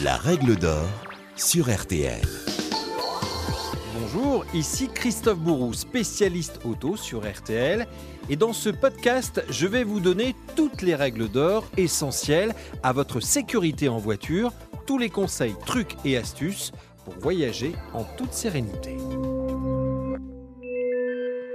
La règle d'or sur RTL. Bonjour, ici Christophe Bourou, spécialiste auto sur RTL. Et dans ce podcast, je vais vous donner toutes les règles d'or essentielles à votre sécurité en voiture, tous les conseils, trucs et astuces pour voyager en toute sérénité.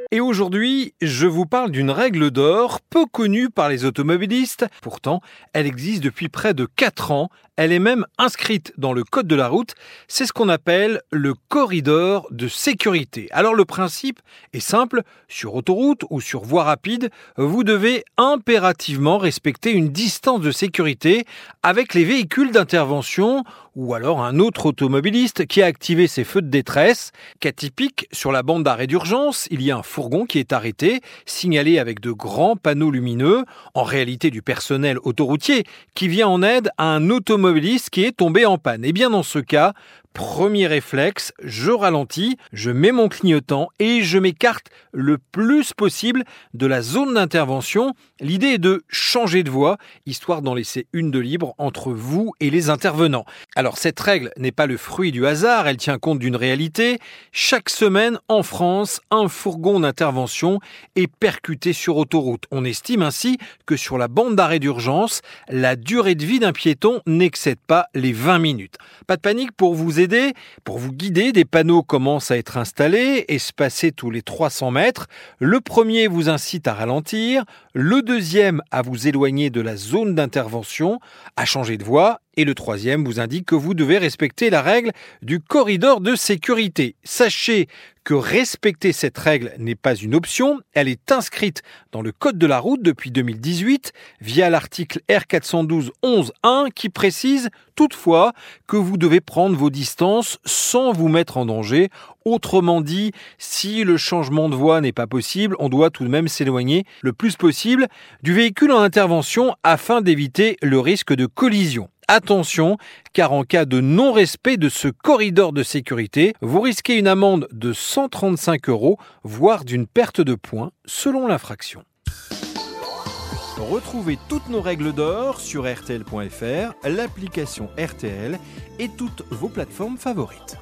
Et aujourd'hui, je vous parle d'une règle d'or peu connue par les automobilistes. Pourtant, elle existe depuis près de 4 ans. Elle est même inscrite dans le code de la route. C'est ce qu'on appelle le corridor de sécurité. Alors le principe est simple. Sur autoroute ou sur voie rapide, vous devez impérativement respecter une distance de sécurité avec les véhicules d'intervention ou alors un autre automobiliste qui a activé ses feux de détresse. Cas typique, sur la bande d'arrêt d'urgence, il y a un fourgon qui est arrêté, signalé avec de grands panneaux lumineux, en réalité du personnel autoroutier, qui vient en aide à un automobiliste qui est tombé en panne. Et bien dans ce cas, Premier réflexe, je ralentis, je mets mon clignotant et je m'écarte le plus possible de la zone d'intervention. L'idée est de changer de voie, histoire d'en laisser une de libre entre vous et les intervenants. Alors cette règle n'est pas le fruit du hasard, elle tient compte d'une réalité. Chaque semaine en France, un fourgon d'intervention est percuté sur autoroute. On estime ainsi que sur la bande d'arrêt d'urgence, la durée de vie d'un piéton n'excède pas les 20 minutes. Pas de panique pour pour vous guider, des panneaux commencent à être installés, espacés tous les 300 mètres. Le premier vous incite à ralentir, le deuxième à vous éloigner de la zone d'intervention, à changer de voie, et le troisième vous indique que vous devez respecter la règle du corridor de sécurité. Sachez que respecter cette règle n'est pas une option, elle est inscrite dans le Code de la route depuis 2018 via l'article R412.11.1 qui précise toutefois que vous devez prendre vos distances sans vous mettre en danger. Autrement dit, si le changement de voie n'est pas possible, on doit tout de même s'éloigner le plus possible du véhicule en intervention afin d'éviter le risque de collision. Attention, car en cas de non-respect de ce corridor de sécurité, vous risquez une amende de 135 euros, voire d'une perte de points selon l'infraction. Retrouvez toutes nos règles d'or sur rtl.fr, l'application RTL et toutes vos plateformes favorites.